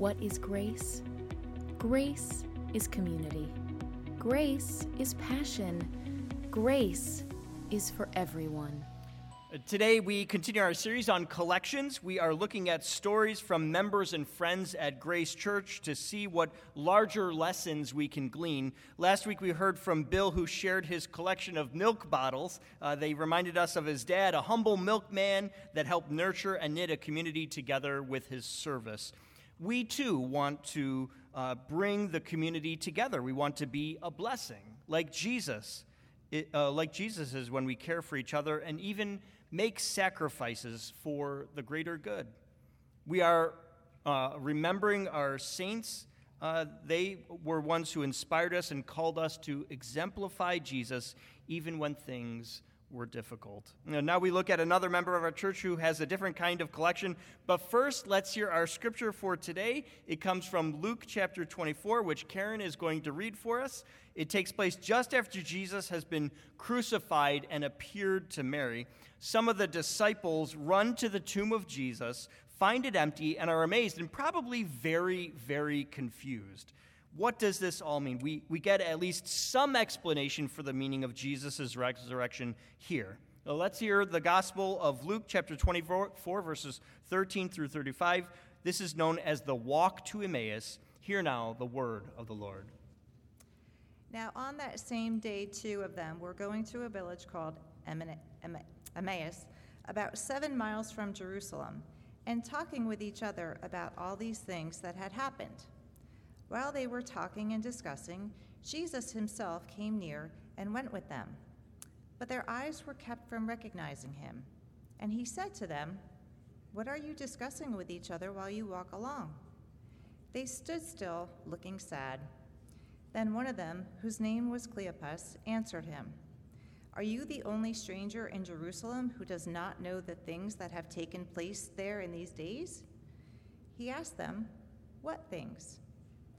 What is grace? Grace is community. Grace is passion. Grace is for everyone. Today, we continue our series on collections. We are looking at stories from members and friends at Grace Church to see what larger lessons we can glean. Last week, we heard from Bill, who shared his collection of milk bottles. Uh, they reminded us of his dad, a humble milkman that helped nurture and knit a community together with his service. We too want to uh, bring the community together. We want to be a blessing, like Jesus. It, uh, like Jesus is when we care for each other and even make sacrifices for the greater good. We are uh, remembering our saints. Uh, they were ones who inspired us and called us to exemplify Jesus even when things were difficult. Now, we look at another member of our church who has a different kind of collection. But first, let's hear our scripture for today. It comes from Luke chapter 24, which Karen is going to read for us. It takes place just after Jesus has been crucified and appeared to Mary. Some of the disciples run to the tomb of Jesus, find it empty, and are amazed and probably very, very confused. What does this all mean? We, we get at least some explanation for the meaning of Jesus' resurrection here. Now let's hear the Gospel of Luke, chapter 24, verses 13 through 35. This is known as the Walk to Emmaus. Hear now the word of the Lord. Now, on that same day, two of them were going to a village called Emmaus, about seven miles from Jerusalem, and talking with each other about all these things that had happened. While they were talking and discussing, Jesus himself came near and went with them. But their eyes were kept from recognizing him. And he said to them, What are you discussing with each other while you walk along? They stood still, looking sad. Then one of them, whose name was Cleopas, answered him, Are you the only stranger in Jerusalem who does not know the things that have taken place there in these days? He asked them, What things?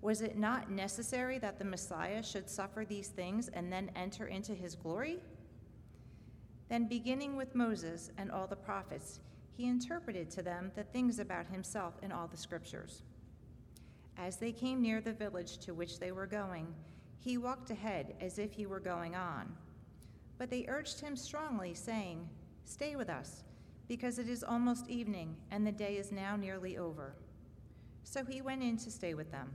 Was it not necessary that the Messiah should suffer these things and then enter into his glory? Then, beginning with Moses and all the prophets, he interpreted to them the things about himself in all the scriptures. As they came near the village to which they were going, he walked ahead as if he were going on. But they urged him strongly, saying, Stay with us, because it is almost evening, and the day is now nearly over. So he went in to stay with them.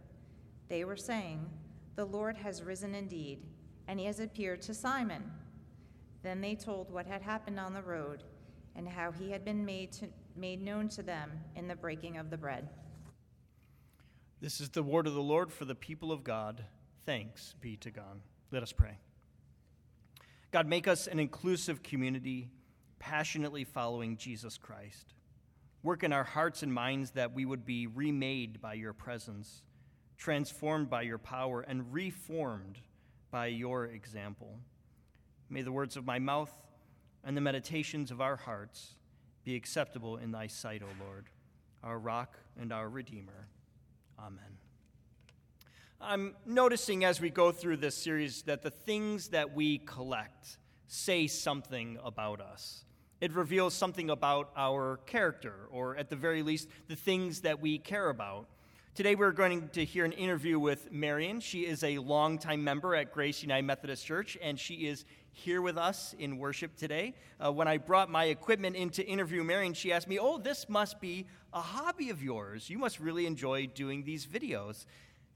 They were saying, The Lord has risen indeed, and he has appeared to Simon. Then they told what had happened on the road and how he had been made, to, made known to them in the breaking of the bread. This is the word of the Lord for the people of God. Thanks be to God. Let us pray. God, make us an inclusive community, passionately following Jesus Christ. Work in our hearts and minds that we would be remade by your presence transformed by your power, and reformed by your example. May the words of my mouth and the meditations of our hearts be acceptable in thy sight, O Lord, our rock and our redeemer. Amen. I'm noticing as we go through this series that the things that we collect say something about us. It reveals something about our character, or at the very least, the things that we care about. Today, we're going to hear an interview with Marion. She is a longtime member at Grace United Methodist Church, and she is here with us in worship today. Uh, when I brought my equipment in to interview Marion, she asked me, Oh, this must be a hobby of yours. You must really enjoy doing these videos.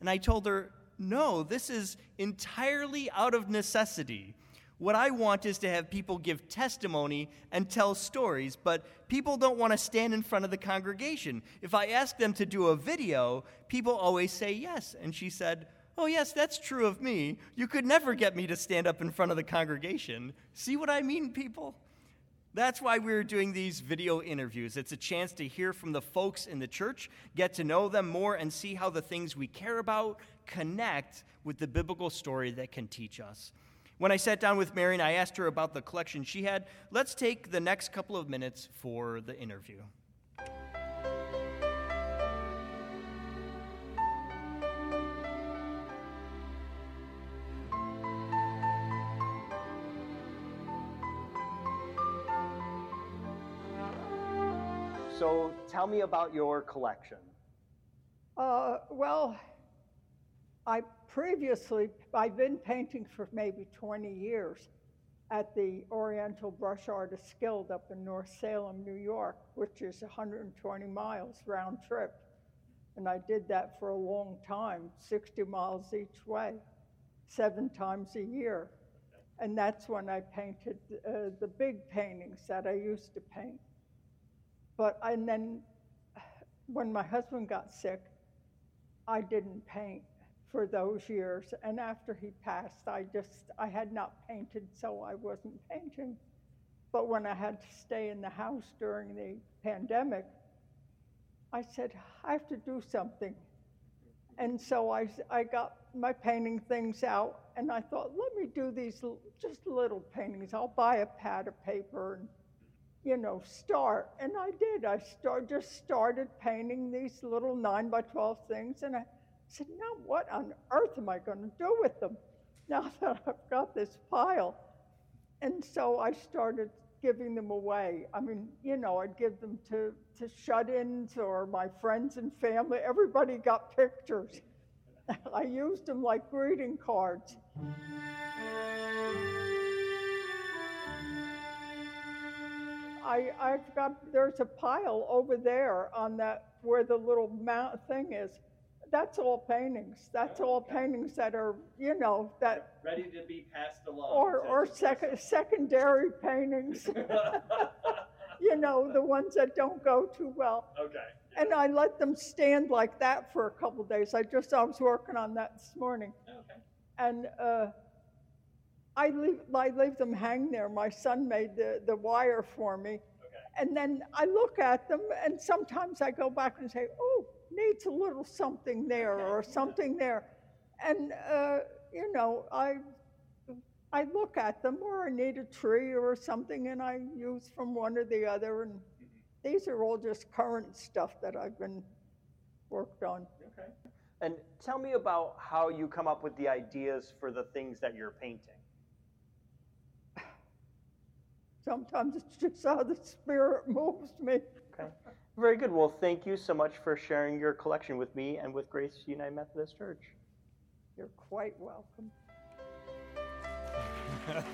And I told her, No, this is entirely out of necessity. What I want is to have people give testimony and tell stories, but people don't want to stand in front of the congregation. If I ask them to do a video, people always say yes. And she said, Oh, yes, that's true of me. You could never get me to stand up in front of the congregation. See what I mean, people? That's why we're doing these video interviews. It's a chance to hear from the folks in the church, get to know them more, and see how the things we care about connect with the biblical story that can teach us. When I sat down with Marion, I asked her about the collection she had. Let's take the next couple of minutes for the interview. So tell me about your collection. Uh, well, I previously, I've been painting for maybe 20 years at the Oriental Brush Artist Guild up in North Salem, New York, which is 120 miles round trip. And I did that for a long time, 60 miles each way, seven times a year. And that's when I painted uh, the big paintings that I used to paint. But and then when my husband got sick, I didn't paint for those years. And after he passed, I just I had not painted, so I wasn't painting. But when I had to stay in the house during the pandemic, I said, I have to do something. And so I, I got my painting things out, and I thought, let me do these just little paintings. I'll buy a pad of paper and you know, start. And I did. I start, just started painting these little 9 by 12 things. And I said, now what on earth am I going to do with them now that I've got this pile? And so I started giving them away. I mean, you know, I'd give them to, to shut ins or my friends and family. Everybody got pictures. I used them like greeting cards. I, I've got, there's a pile over there on that, where the little mount thing is. That's all paintings. That's all paintings that are, you know, that, Ready to be passed along. or, or sec- secondary paintings. You know, the ones that don't go too well. Okay. And I let them stand like that for a couple days. I just, I was working on that this morning. Okay. And uh, I leave, I leave them hang there. My son made the, the wire for me. Okay. And then I look at them, and sometimes I go back and say, oh, needs a little something there or something there. And, uh, you know, I, I look at them, or I need a tree or something, and I use from one or the other. And these are all just current stuff that I've been worked on. Okay. And tell me about how you come up with the ideas for the things that you're painting. Sometimes it's just how the spirit moves me. Okay. Very good. Well, thank you so much for sharing your collection with me and with Grace United Methodist Church. You're quite welcome.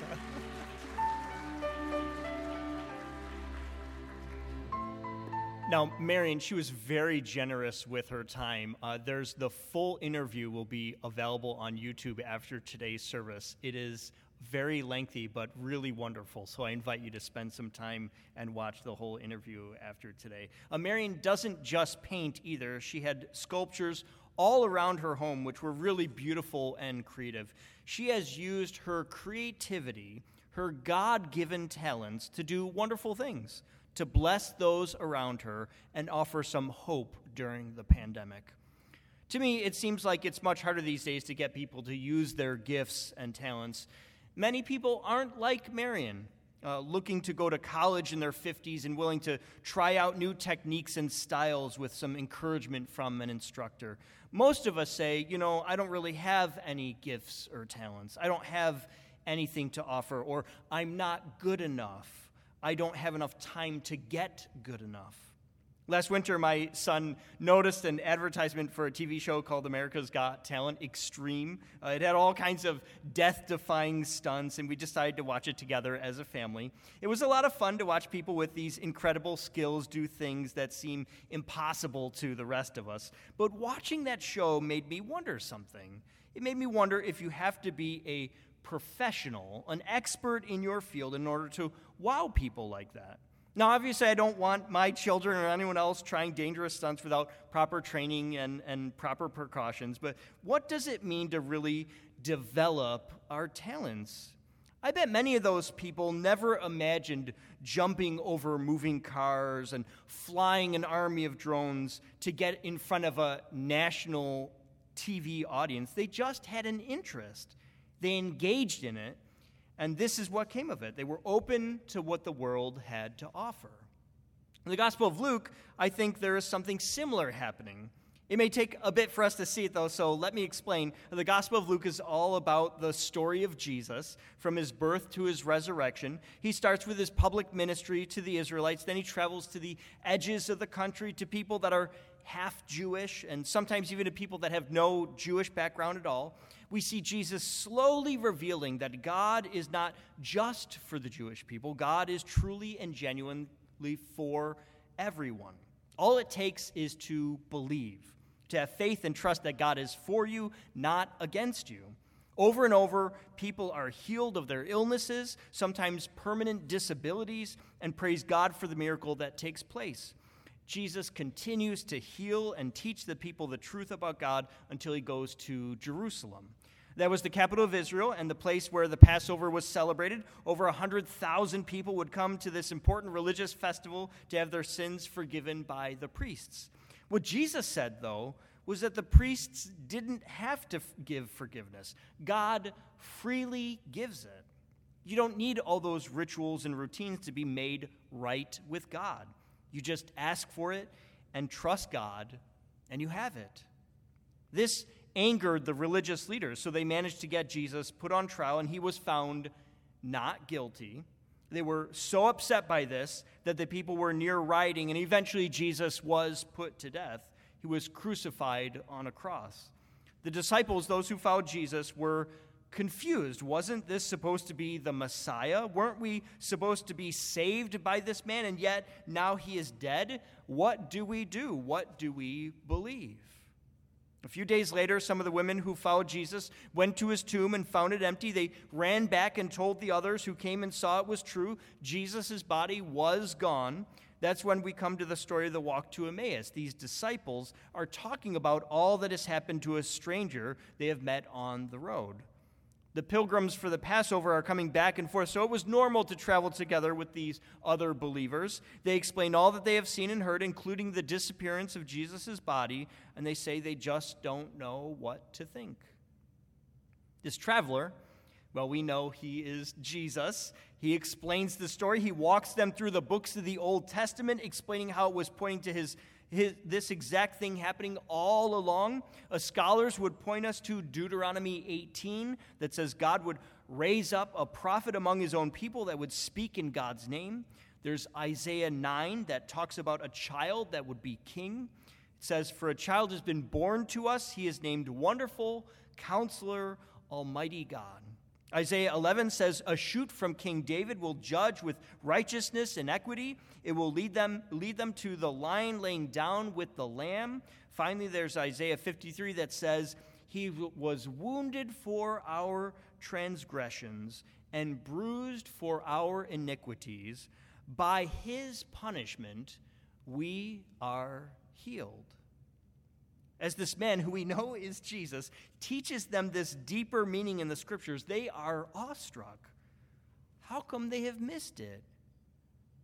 Now, Marion, she was very generous with her time. Uh, there's the full interview will be available on YouTube after today's service. It is very lengthy, but really wonderful. So I invite you to spend some time and watch the whole interview after today. Uh, Marion doesn't just paint either. She had sculptures all around her home, which were really beautiful and creative. She has used her creativity, her God given talents, to do wonderful things to bless those around her and offer some hope during the pandemic. To me, it seems like it's much harder these days to get people to use their gifts and talents. Many people aren't like Marion. uh, looking to go to college in their 50s and willing to try out new techniques and styles with some encouragement from an instructor. Most of us say, you know, I don't really have any gifts or talents. I don't have anything to offer, or I'm not good enough. I don't have enough time to get good enough. Last winter, my son noticed an advertisement for a TV show called America's Got Talent Extreme. Uh, it had all kinds of death defying stunts, and we decided to watch it together as a family. It was a lot of fun to watch people with these incredible skills do things that seem impossible to the rest of us. But watching that show made me wonder something. It made me wonder if you have to be a professional, an expert in your field, in order to wow people like that. Now, obviously, I don't want my children or anyone else trying dangerous stunts without proper training and, and proper precautions, but what does it mean to really develop our talents? I bet many of those people never imagined jumping over moving cars and flying an army of drones to get in front of a national TV audience. They just had an interest, they engaged in it and this is what came of it. They were open to what the world had to offer. In the Gospel of Luke, I think there is something similar happening. It may take a bit for us to see it, though, so let me explain. The Gospel of Luke is all about the story of Jesus from his birth to his resurrection. He starts with his public ministry to the Israelites, then he travels to the edges of the country to people that are half Jewish, and sometimes even to people that have no Jewish background at all we see Jesus slowly revealing that God is not just for the Jewish people, God is truly and genuinely for everyone. All it takes is to believe, to have faith and trust that God is for you, not against you. Over and over, people are healed of their illnesses, sometimes permanent disabilities, and praise God for the miracle that takes place. Jesus continues to heal and teach the people the truth about God until he goes to Jerusalem. That was the capital of Israel and the place where the Passover was celebrated. Over 100,000 people would come to this important religious festival to have their sins forgiven by the priests. What Jesus said, though, was that the priests didn't have to give forgiveness, God freely gives it. You don't need all those rituals and routines to be made right with God. You just ask for it and trust God, and you have it. This angered the religious leaders, so they managed to get Jesus put on trial, and he was found not guilty. They were so upset by this that the people were near rioting, and eventually Jesus was put to death. He was crucified on a cross. The disciples, those who followed Jesus, were confused. Wasn't this supposed to be the Messiah? Weren't we supposed to be saved by this man? And yet now he is dead. What do we do? What do we believe? A few days later, some of the women who followed Jesus went to his tomb and found it empty. They ran back and told the others who came and saw it was true. Jesus' body was gone. That's when we come to the story of the walk to Emmaus. These disciples are talking about all that has happened to a stranger they have met on the road. The pilgrims for the Passover are coming back and forth, so it was normal to travel together with these other believers. They explain all that they have seen and heard, including the disappearance of Jesus' body, and they say they just don't know what to think. This traveler, well, we know he is Jesus. He explains the story. He walks them through the books of the Old Testament, explaining how it was pointing to his his, this exact thing happening all along. Uh, scholars would point us to Deuteronomy 18 that says God would raise up a prophet among his own people that would speak in God's name. There's Isaiah 9 that talks about a child that would be king. It says, For a child has been born to us, he is named Wonderful, Counselor, Almighty God. Isaiah 11 says, A shoot from King David will judge with righteousness and equity. It will lead them, lead them to the lion laying down with the lamb. Finally, there's Isaiah 53 that says, He was wounded for our transgressions and bruised for our iniquities. By his punishment, we are healed as this man, who we know is Jesus, teaches them this deeper meaning in the scriptures, they are awestruck. How come they have missed it?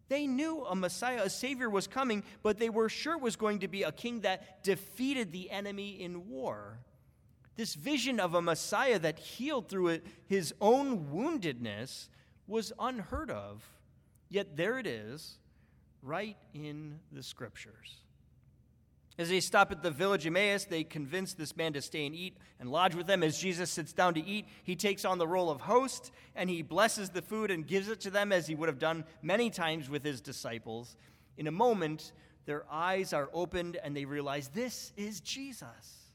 They knew a Messiah, a Savior was coming, but they were sure it was going to be a king that defeated the enemy in war. This vision of a Messiah that healed through his own woundedness was unheard of, yet there it is, right in the scriptures. As they stop at the village Emmaus, they convince this man to stay and eat and lodge with them. As Jesus sits down to eat, he takes on the role of host and he blesses the food and gives it to them as he would have done many times with his disciples. In a moment, their eyes are opened and they realize this is Jesus.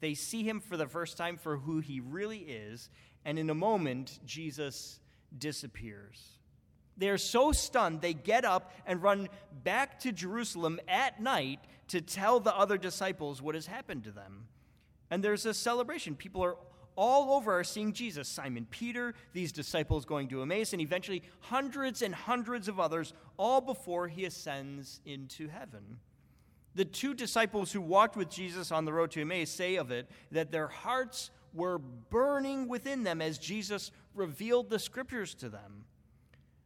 They see him for the first time for who he really is, and in a moment, Jesus disappears. They're so stunned, they get up and run back to Jerusalem at night to tell the other disciples what has happened to them. And there's a celebration. People are all over are seeing Jesus. Simon Peter, these disciples going to Emmaus, and eventually hundreds and hundreds of others, all before he ascends into heaven. The two disciples who walked with Jesus on the road to Emmaus say of it that their hearts were burning within them as Jesus revealed the scriptures to them.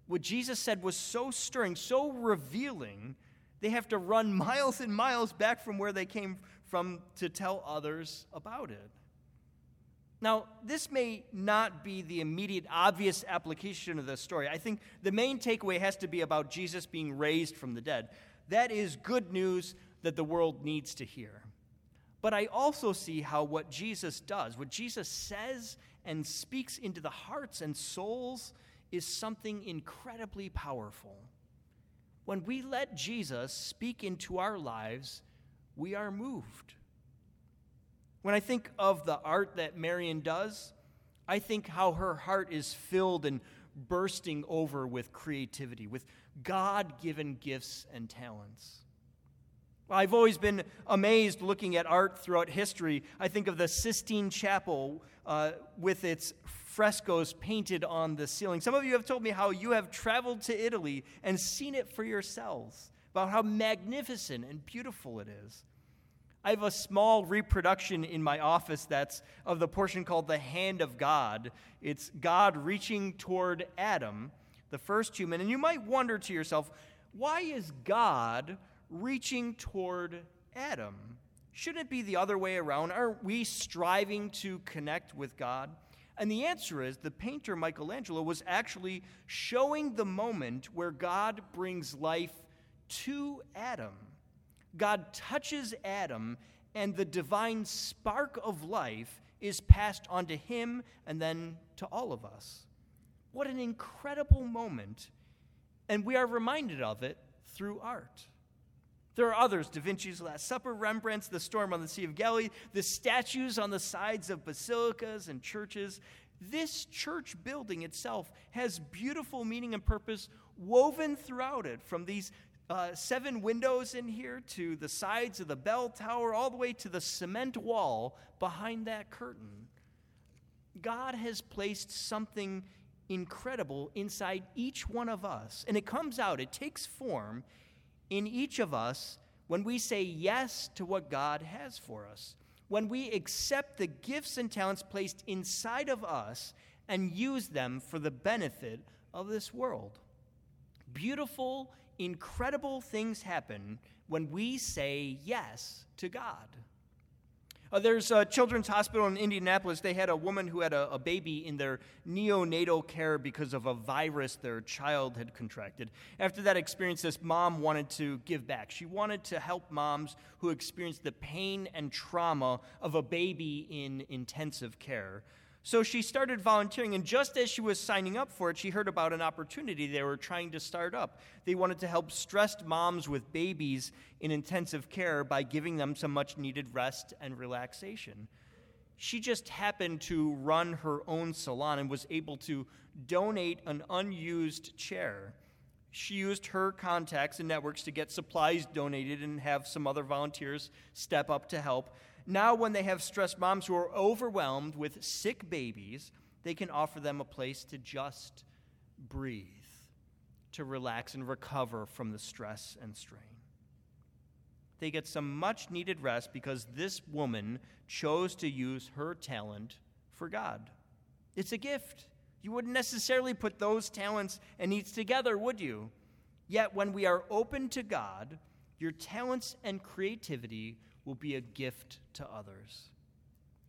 What Jesus said was so stirring, so revealing, they have to run miles and miles back from where they came from to tell others about it. Now, this may not be the immediate obvious application of the story. I think the main takeaway has to be about Jesus being raised from the dead. That is good news that the world needs to hear. But I also see how what Jesus does, what Jesus says and speaks into the hearts and souls, is something incredibly powerful. When we let Jesus speak into our lives, we are moved. When I think of the art that Marion does, I think how her heart is filled and bursting over with creativity, with God given gifts and talents. I've always been amazed looking at art throughout history. I think of the Sistine Chapel uh, with its frescoes painted on the ceiling. Some of you have told me how you have traveled to Italy and seen it for yourselves, about how magnificent and beautiful it is. I have a small reproduction in my office that's of the portion called the Hand of God. It's God reaching toward Adam, the first human. And you might wonder to yourself, why is God reaching toward Adam? Shouldn't it be the other way around? Aren't we striving to connect with God? And the answer is the painter Michelangelo was actually showing the moment where God brings life to Adam. God touches Adam, and the divine spark of life is passed on to him and then to all of us. What an incredible moment. And we are reminded of it through art. There are others Da Vinci's Last Supper, Rembrandt's The Storm on the Sea of Galilee, the statues on the sides of basilicas and churches. This church building itself has beautiful meaning and purpose woven throughout it, from these uh, seven windows in here to the sides of the bell tower, all the way to the cement wall behind that curtain. God has placed something incredible inside each one of us, and it comes out, it takes form in each of us when we say yes to what God has for us, when we accept the gifts and talents placed inside of us and use them for the benefit of this world. Beautiful, incredible things happen when we say yes to God. Uh, there's a children's hospital in Indianapolis. They had a woman who had a, a, baby in their neonatal care because of a virus their child had contracted. After that experience, this mom wanted to give back. She wanted to help moms who experienced the pain and trauma of a baby in intensive care. So she started volunteering, and just as she was signing up for it, she heard about an opportunity they were trying to start up. They wanted to help stressed moms with babies in intensive care by giving them some much needed rest and relaxation. She just happened to run her own salon and was able to donate an unused chair. She used her contacts and networks to get supplies donated and have some other volunteers step up to help. Now, when they have stressed moms who are overwhelmed with sick babies, they can offer them a place to just breathe, to relax and recover from the stress and strain. They get some much needed rest because this woman chose to use her talent for God. It's a gift. You wouldn't necessarily put those talents and needs together, would you? Yet, when we are open to God, your talents and creativity will be a gift to others.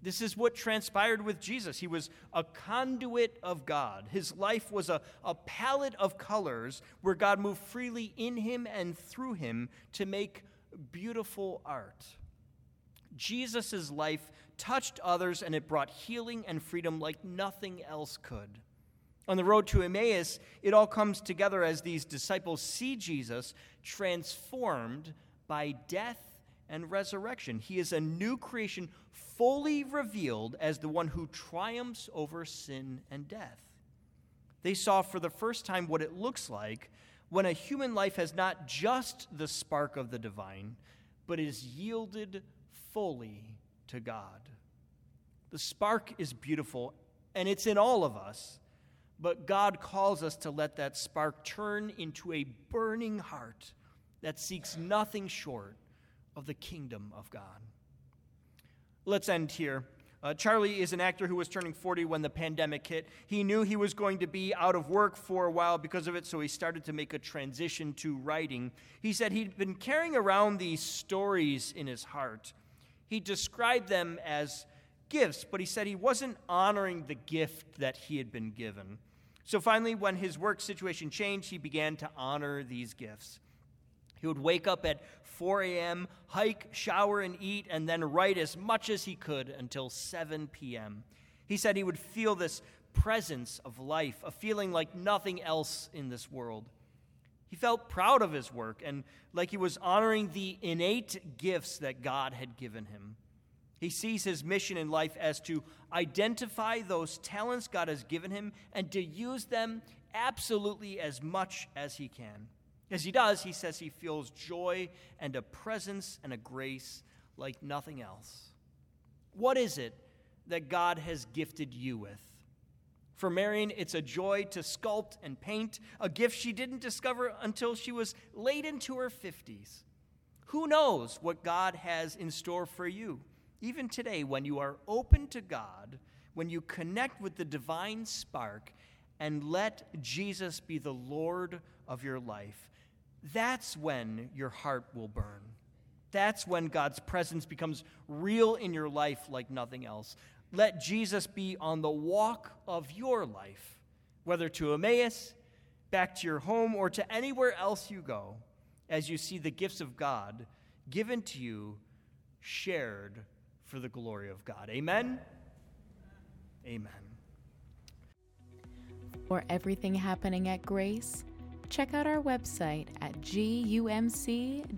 This is what transpired with Jesus. He was a conduit of God. His life was a, a palette of colors where God moved freely in him and through him to make beautiful art. Jesus' life touched others and it brought healing and freedom like nothing else could. On the road to Emmaus, it all comes together as these disciples see Jesus transformed by death and resurrection. He is a new creation, fully revealed as the one who triumphs over sin and death. They saw for the first time what it looks like when a human life has not just the spark of the divine, but is yielded fully to God. The spark is beautiful, and it's in all of us, but God calls us to let that spark turn into a burning heart that seeks nothing short of the kingdom of God. Let's end here. Uh, Charlie is an actor who was turning 40 when the pandemic hit. He knew he was going to be out of work for a while because of it, so he started to make a transition to writing. He said he'd been carrying around these stories in his heart. He described them as gifts, but he said he wasn't honoring the gift that he had been given. So finally, when his work situation changed, he began to honor these gifts. He would wake up at 4 a.m., hike, shower, and eat, and then write as much as he could until 7 p.m. He said he would feel this presence of life, a feeling like nothing else in this world. He felt proud of his work and like he was honoring the innate gifts that God had given him. He sees his mission in life as to identify those talents God has given him and to use them absolutely as much as he can. As he does, he says he feels joy and a presence and a grace like nothing else. What is it that God has gifted you with? For Marion, it's a joy to sculpt and paint, a gift she didn't discover until she was late into her 50s. Who knows what God has in store for you? Even today, when you are open to God, when you connect with the divine spark and let Jesus be the Lord of your life, that's when your heart will burn. That's when God's presence becomes real in your life like nothing else. Let Jesus be on the walk of your life, whether to Emmaus, back to your home, or to anywhere else you go, as you see the gifts of God given to you, shared for the glory of God. Amen. Amen. For everything happening at Grace, check out our website at gumc.org.